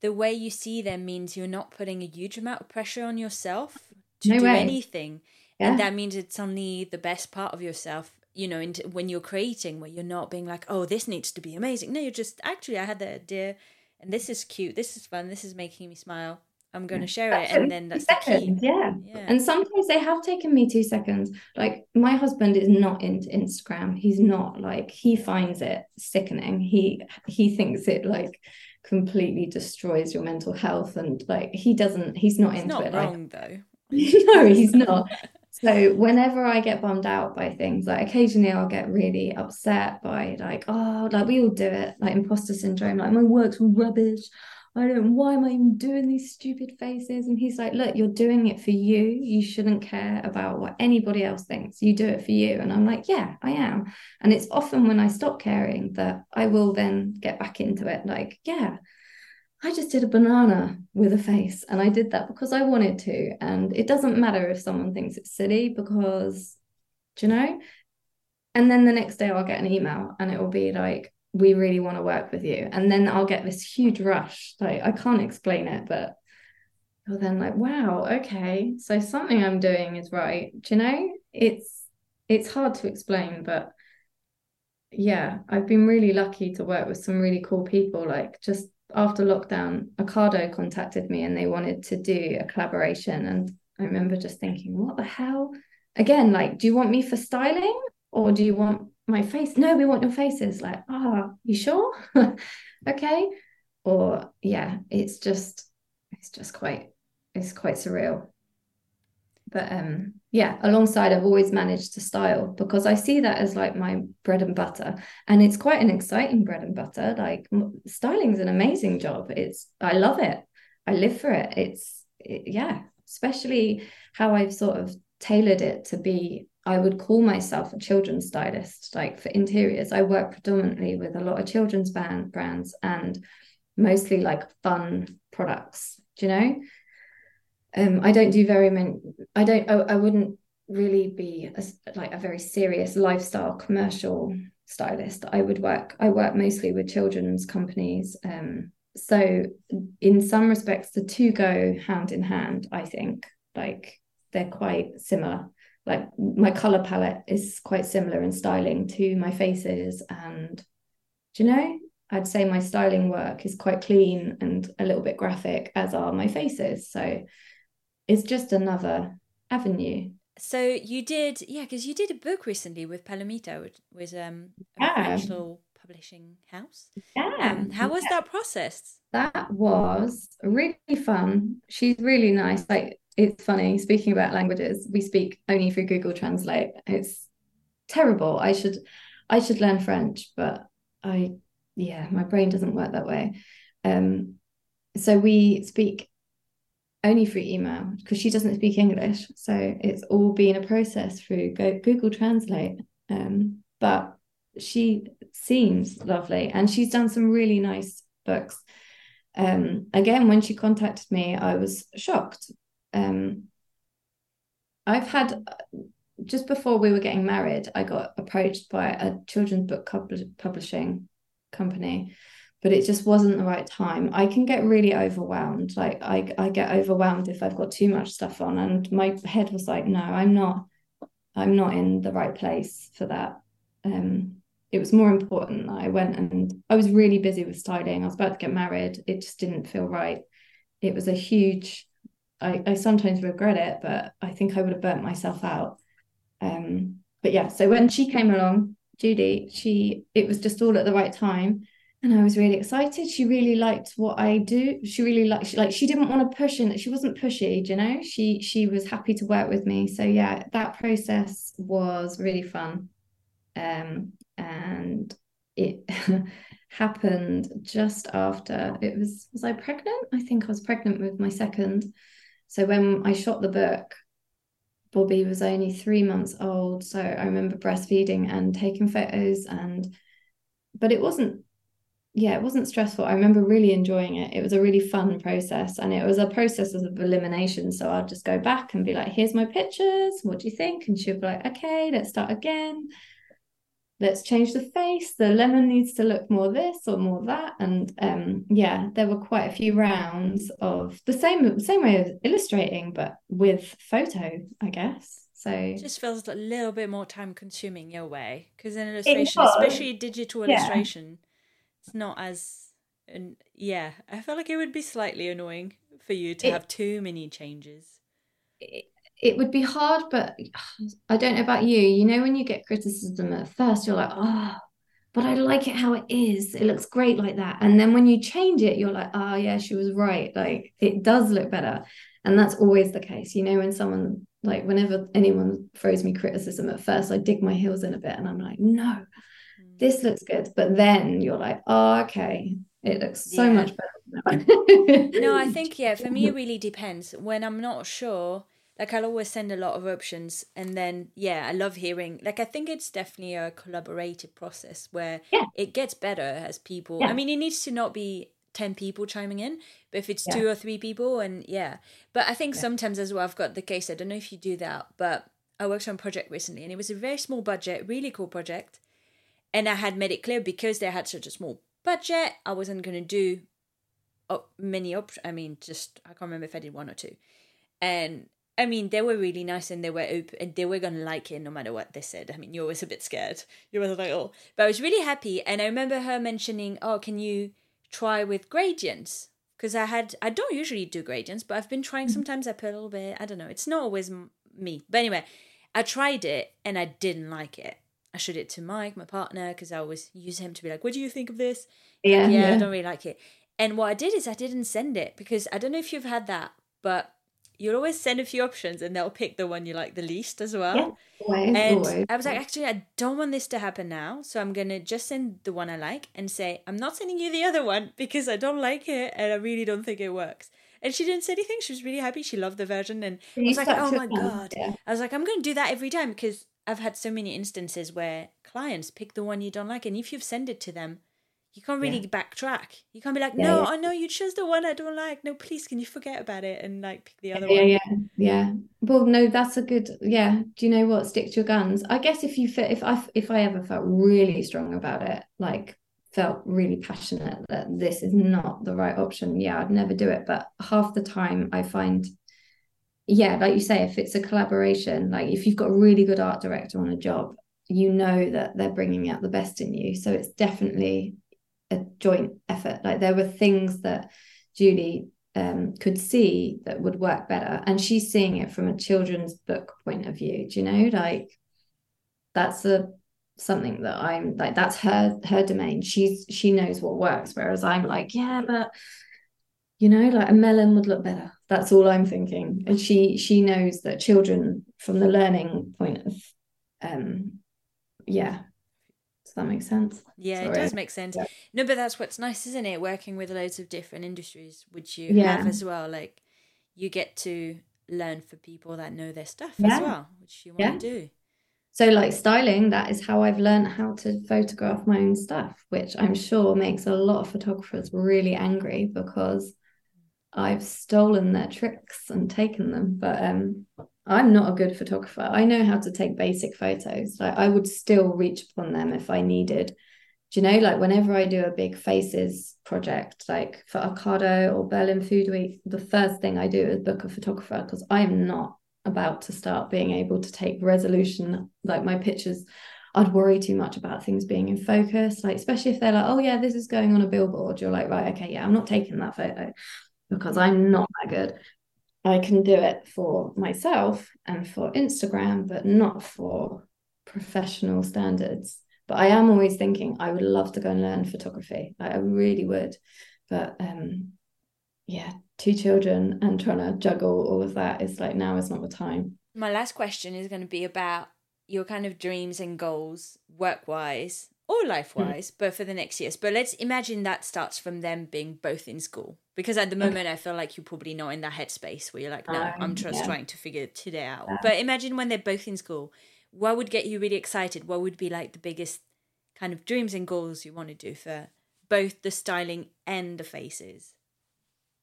the way you see them means you're not putting a huge amount of pressure on yourself to no do way. anything. Yeah. And that means it's only the best part of yourself you know, into when you're creating, where you're not being like, oh, this needs to be amazing. No, you're just actually, I had that idea, and this is cute, this is fun, this is making me smile. I'm going to share it, and then that's seconds, the key. Yeah. yeah. And sometimes they have taken me two seconds. Like my husband is not into Instagram. He's not like he finds it sickening. He he thinks it like completely destroys your mental health, and like he doesn't. He's not he's into not it. Wrong like, though. no, he's not. So whenever I get bummed out by things, like occasionally I'll get really upset by like, oh, like we all do it, like imposter syndrome, like my work's rubbish. I don't why am I even doing these stupid faces? And he's like, look, you're doing it for you. You shouldn't care about what anybody else thinks. You do it for you. And I'm like, yeah, I am. And it's often when I stop caring that I will then get back into it. Like, yeah, I just did a banana with a face and I did that because I wanted to. And it doesn't matter if someone thinks it's silly because, do you know? And then the next day I'll get an email and it will be like, we really want to work with you. And then I'll get this huge rush. Like I can't explain it, but you're then like, wow, okay. So something I'm doing is right. Do you know? It's it's hard to explain, but yeah, I've been really lucky to work with some really cool people, like just after lockdown, Ocado contacted me and they wanted to do a collaboration. And I remember just thinking, what the hell? Again, like, do you want me for styling or do you want my face? No, we want your faces. Like, ah, oh, you sure? okay. Or yeah, it's just, it's just quite, it's quite surreal but um yeah alongside i've always managed to style because i see that as like my bread and butter. And it's quite an exciting bread and butter. Like styling's an amazing job. It's i love it. I live for it. It's it, yeah especially how i've sort of tailored it to be i would call myself a children's stylist like for interiors. I work predominantly with a lot of children's band brands and mostly like fun products do you know um, I don't do very many. I don't. I, I wouldn't really be a, like a very serious lifestyle commercial stylist. I would work. I work mostly with children's companies. Um, so in some respects, the two go hand in hand. I think like they're quite similar. Like my color palette is quite similar in styling to my faces, and do you know? I'd say my styling work is quite clean and a little bit graphic, as are my faces. So it's just another avenue. So you did, yeah, because you did a book recently with Palomito, which was um, a yeah. French publishing house. Yeah. Um, how was that process? That was really fun. She's really nice. Like it's funny speaking about languages. We speak only through Google Translate. It's terrible. I should, I should learn French, but I, yeah, my brain doesn't work that way. Um, so we speak only through email because she doesn't speak English. So it's all been a process through Google Translate. Um, but she seems lovely and she's done some really nice books. Um, again, when she contacted me, I was shocked. Um, I've had just before we were getting married, I got approached by a children's book publishing company but it just wasn't the right time. I can get really overwhelmed. Like I, I get overwhelmed if I've got too much stuff on. And my head was like, no, I'm not, I'm not in the right place for that. Um, it was more important that I went and I was really busy with styling. I was about to get married. It just didn't feel right. It was a huge, I, I sometimes regret it, but I think I would have burnt myself out. Um, but yeah, so when she came along, Judy, she it was just all at the right time and I was really excited. She really liked what I do. She really liked she, like she didn't want to push and she wasn't pushy, you know. She she was happy to work with me. So yeah, that process was really fun. Um and it happened just after it was was I pregnant? I think I was pregnant with my second. So when I shot the book, Bobby was only three months old. So I remember breastfeeding and taking photos and but it wasn't yeah, it wasn't stressful. I remember really enjoying it. It was a really fun process and it was a process of elimination. So I'd just go back and be like, here's my pictures. What do you think? And she'd be like, okay, let's start again. Let's change the face. The lemon needs to look more this or more that. And um, yeah, there were quite a few rounds of the same same way of illustrating, but with photo, I guess. So it just feels a little bit more time consuming your way because in illustration, especially digital illustration, it's not as and yeah i feel like it would be slightly annoying for you to it, have too many changes. It, it would be hard but i don't know about you. You know when you get criticism at first you're like oh but i like it how it is. It looks great like that. And then when you change it you're like oh yeah she was right. Like it does look better. And that's always the case. You know when someone like whenever anyone throws me criticism at first i dig my heels in a bit and i'm like no this looks good but then you're like oh okay it looks so yeah. much better no i think yeah for me it really depends when i'm not sure like i'll always send a lot of options and then yeah i love hearing like i think it's definitely a collaborative process where yeah. it gets better as people yeah. i mean it needs to not be 10 people chiming in but if it's yeah. two or three people and yeah but i think sometimes as well i've got the case i don't know if you do that but i worked on a project recently and it was a very small budget really cool project and I had made it clear because they had such a small budget, I wasn't going to do many options. I mean, just I can't remember if I did one or two, and I mean they were really nice and they were open and they were gonna like it no matter what they said. I mean, you're always a bit scared. You were like, oh, but I was really happy, and I remember her mentioning, oh, can you try with gradients? Because I had I don't usually do gradients, but I've been trying. Mm. Sometimes I put a little bit. I don't know. It's not always me, but anyway, I tried it and I didn't like it. I showed it to Mike, my partner, because I always use him to be like, "What do you think of this?" Yeah, yeah, yeah, I don't really like it. And what I did is I didn't send it because I don't know if you've had that, but you'll always send a few options and they'll pick the one you like the least as well. Yeah, always, and always. I was like, actually, I don't want this to happen now, so I'm gonna just send the one I like and say I'm not sending you the other one because I don't like it and I really don't think it works. And she didn't say anything. She was really happy. She loved the version, and I was like, "Oh my god!" Yeah. I was like, "I'm going to do that every time because I've had so many instances where clients pick the one you don't like, and if you've sent it to them, you can't really yeah. backtrack. You can't be like, no, yeah, I know you chose the one I don't like. No, please, can you forget about it and like pick the other yeah, one? Yeah, yeah, Well, no, that's a good. Yeah. Do you know what? Stick to your guns. I guess if you fit, if I if I ever felt really strong about it, like felt really passionate that this is not the right option, yeah, I'd never do it. But half the time, I find yeah, like you say, if it's a collaboration, like if you've got a really good art director on a job, you know that they're bringing out the best in you. So it's definitely a joint effort. Like there were things that Julie um, could see that would work better, and she's seeing it from a children's book point of view. Do you know, like that's a something that I'm like that's her her domain. She's she knows what works, whereas I'm like, yeah, but you know like a melon would look better. That's all i'm thinking. And she she knows that children from the learning point of um yeah. Does that make sense? Yeah Sorry. it does make sense. Yeah. no but that's what's nice isn't it? Working with loads of different industries which you yeah. have as well. Like you get to learn for people that know their stuff yeah. as well which you want to do. So like styling that is how i've learned how to photograph my own stuff which i'm sure makes a lot of photographers really angry because I've stolen their tricks and taken them, but um, I'm not a good photographer. I know how to take basic photos. Like I would still reach upon them if I needed. Do you know, like whenever I do a big faces project, like for Ocado or Berlin Food Week, the first thing I do is book a photographer because I am not about to start being able to take resolution. Like my pictures, I'd worry too much about things being in focus. Like especially if they're like, oh yeah, this is going on a billboard. You're like, right, okay, yeah, I'm not taking that photo because I'm not that good. I can do it for myself and for Instagram, but not for professional standards. But I am always thinking I would love to go and learn photography. I really would. But um yeah, two children and trying to juggle all of that is like now is not the time. My last question is going to be about your kind of dreams and goals work wise or life wise, mm. but for the next years. But let's imagine that starts from them being both in school. Because at the moment, okay. I feel like you're probably not in that headspace where you're like, no, um, I'm just yeah. trying to figure today out. Yeah. But imagine when they're both in school, what would get you really excited? What would be like the biggest kind of dreams and goals you want to do for both the styling and the faces?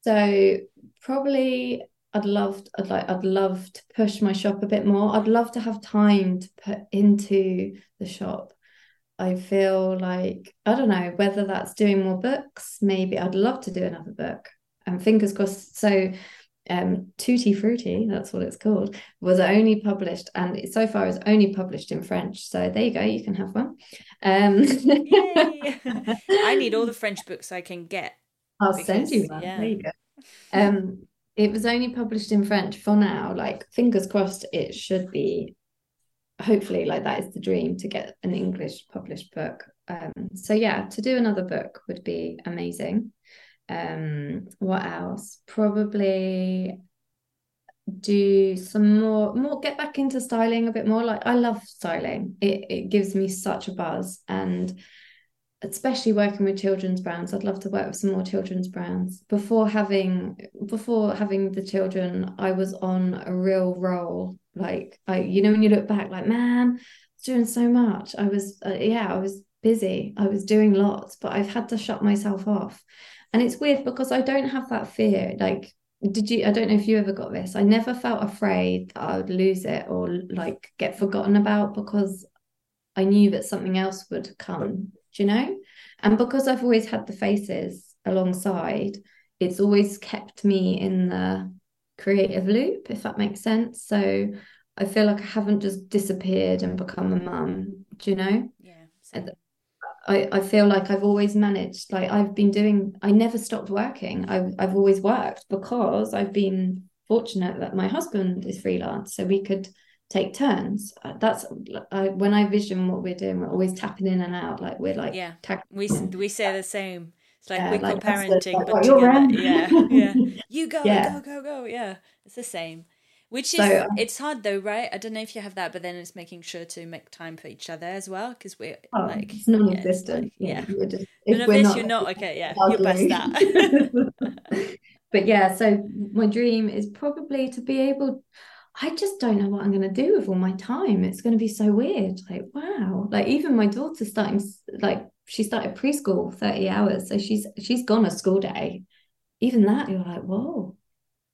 So probably I'd love I'd like I'd love to push my shop a bit more. I'd love to have time to put into the shop. I feel like I don't know whether that's doing more books. Maybe I'd love to do another book. And fingers crossed. So um Tutti Frutti, that's what it's called, was only published and so far is only published in French. So there you go, you can have one. Um I need all the French books I can get I'll because, send you one. Yeah. There you go. Um, it was only published in French for now. Like, fingers crossed, it should be. Hopefully, like that is the dream to get an English published book. Um, so yeah, to do another book would be amazing. Um, what else? Probably do some more more get back into styling a bit more like i love styling it it gives me such a buzz and especially working with children's brands i'd love to work with some more children's brands before having before having the children i was on a real roll like i you know when you look back like man doing so much. I was uh, yeah i was busy. I was doing lots but i've had to shut myself off. And it's weird because i don't have that fear. Like did you i don't know if you ever got this. I never felt afraid that i would lose it or like get forgotten about because i knew that something else would come do you know? And because I've always had the faces alongside, it's always kept me in the creative loop, if that makes sense. So I feel like I haven't just disappeared and become a mum, do you know? Yeah. I, I feel like I've always managed, like I've been doing, I never stopped working. I've, I've always worked because I've been fortunate that my husband is freelance. So we could take turns. Uh, that's I, when I vision what we're doing. We're always tapping in and out, like we're like yeah. we we say the same. It's like yeah, we're like parenting, but together. Yeah, yeah. You go, yeah. go, go, go. Yeah, it's the same. Which is so, um, it's hard though, right? I don't know if you have that, but then it's making sure to make time for each other as well because we're oh, like it's non-existent. Yeah, yeah. We're just, none of this. Not, you're not okay. Yeah, you're past that. but yeah, so my dream is probably to be able I just don't know what I'm going to do with all my time. It's going to be so weird. Like, wow. Like even my daughter's starting like she started preschool 30 hours. So she's she's gone a school day. Even that, you're like, whoa.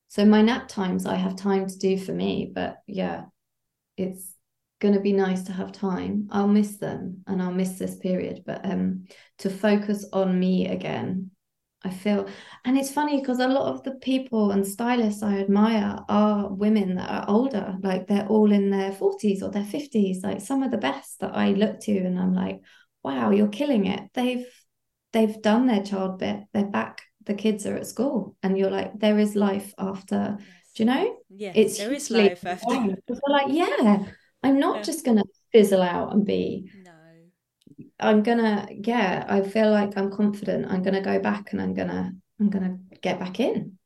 So my nap times I have time to do for me. But yeah, it's gonna be nice to have time. I'll miss them and I'll miss this period. But um to focus on me again I feel, and it's funny because a lot of the people and stylists I admire are women that are older, like they're all in their 40s or their 50s, like some of the best that I look to, and I'm like, wow, you're killing it. They've they've done their child bit, they're back, the kids are at school, and you're like, there is life after. Do you know? Yeah, it's there is life after. Like, yeah, I'm not yeah. just gonna fizzle out and be mm. I'm gonna, yeah, I feel like I'm confident. I'm gonna go back and I'm gonna, I'm gonna get back in.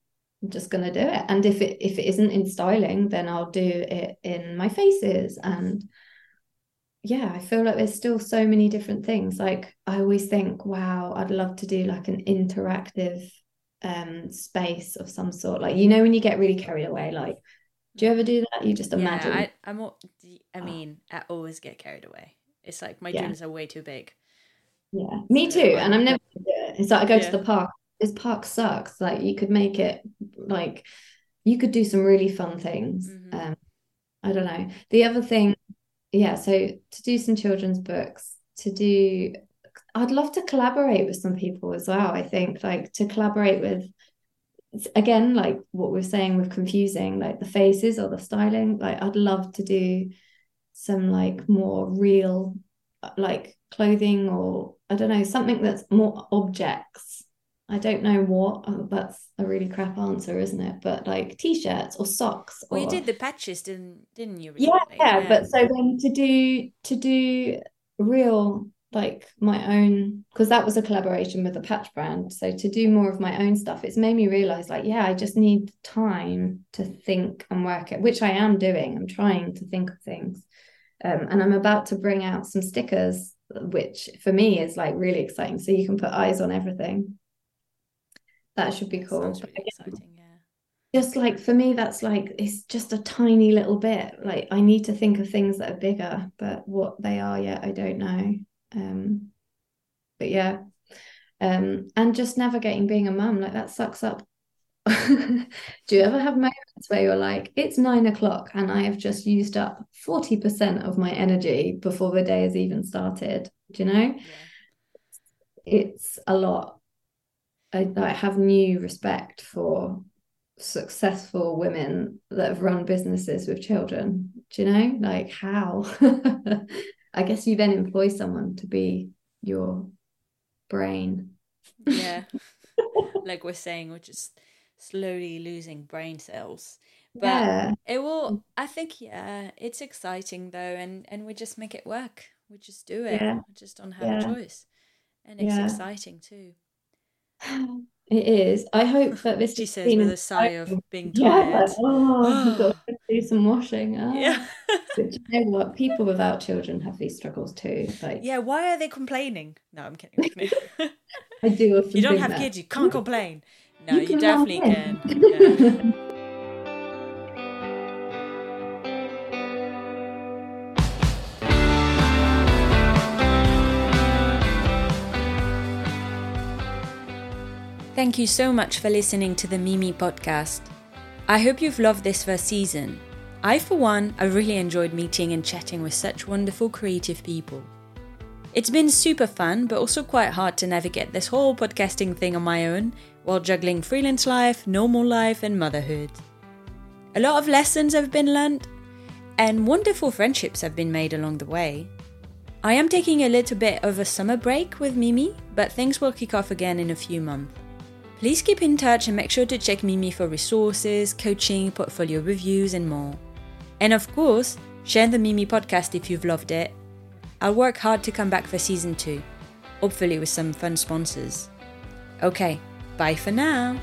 I'm just gonna do it. And if it if it isn't in styling, then I'll do it in my faces. And yeah, I feel like there's still so many different things. Like I always think, wow, I'd love to do like an interactive um space of some sort. Like you know when you get really carried away, like do you ever do that? You just imagine. Yeah, I, I'm. I mean, I always get carried away. It's like my yeah. dreams are way too big. Yeah, me too. And I'm never. It's like I go yeah. to the park. This park sucks. Like you could make it like you could do some really fun things. Mm-hmm. Um, I don't know. The other thing, yeah. So to do some children's books, to do, I'd love to collaborate with some people as well. I think like to collaborate with again like what we're saying with confusing like the faces or the styling like i'd love to do some like more real like clothing or I don't know something that's more objects. I don't know what. Oh, that's a really crap answer, isn't it? But like t-shirts or socks. Well, you did the patches, didn't didn't you? Yeah, yeah, But so then to do to do real like my own because that was a collaboration with a patch brand. So to do more of my own stuff it's made me realize like yeah i just need time to think and work it which i am doing. I'm trying to think of things. Um, and i'm about to bring out some stickers which for me is like really exciting. So you can put eyes on everything. That should be cool. Really exciting, yeah. just like for me that's like it's just a tiny little bit. Like i need to think of things that are bigger but what they are yet i don't know um but yeah um and just navigating being a mum like that sucks up do you ever have moments where you're like it's nine o'clock and i have just used up 40% of my energy before the day has even started do you know yeah. it's a lot I, I have new respect for successful women that have run businesses with children. Do you know? Like how? I guess you then employ someone to be your brain. Yeah. like we're saying, we're just slowly losing brain cells. But Yeah. it will I think yeah, it's exciting though and and we just make it work. We just do it. Yeah. We just don't have Yeah. a choice. And it's Yeah. exciting too. It is. I hope that this She says been with a sigh of being Yeah, tired. like, oh, I've got to do some washing. Ah. Yeah. But you know what? People without children have these struggles too. Like yeah, why are they complaining? No, I'm kidding. I'm kidding. I do often you don't have that. kids, you can't complain. No, You you, can definitely can. Yeah. Thank you so much for listening to the Mimi podcast. I hope you've loved this first season. I, for one, have really enjoyed meeting and chatting with such wonderful creative people. It's been super fun, but also quite hard to navigate this whole podcasting thing on my own while juggling freelance life, normal life, and motherhood. A lot of lessons have been learned, and wonderful friendships have been made along the way. I am taking a little bit of a summer break with Mimi, but things will kick off again in a few months. Please keep in touch and make sure to check Mimi for resources, coaching, portfolio reviews, and more. And of course, share the Mimi podcast if you've loved it. I'll work hard to come back for season two, hopefully with some fun sponsors. Okay, bye for now.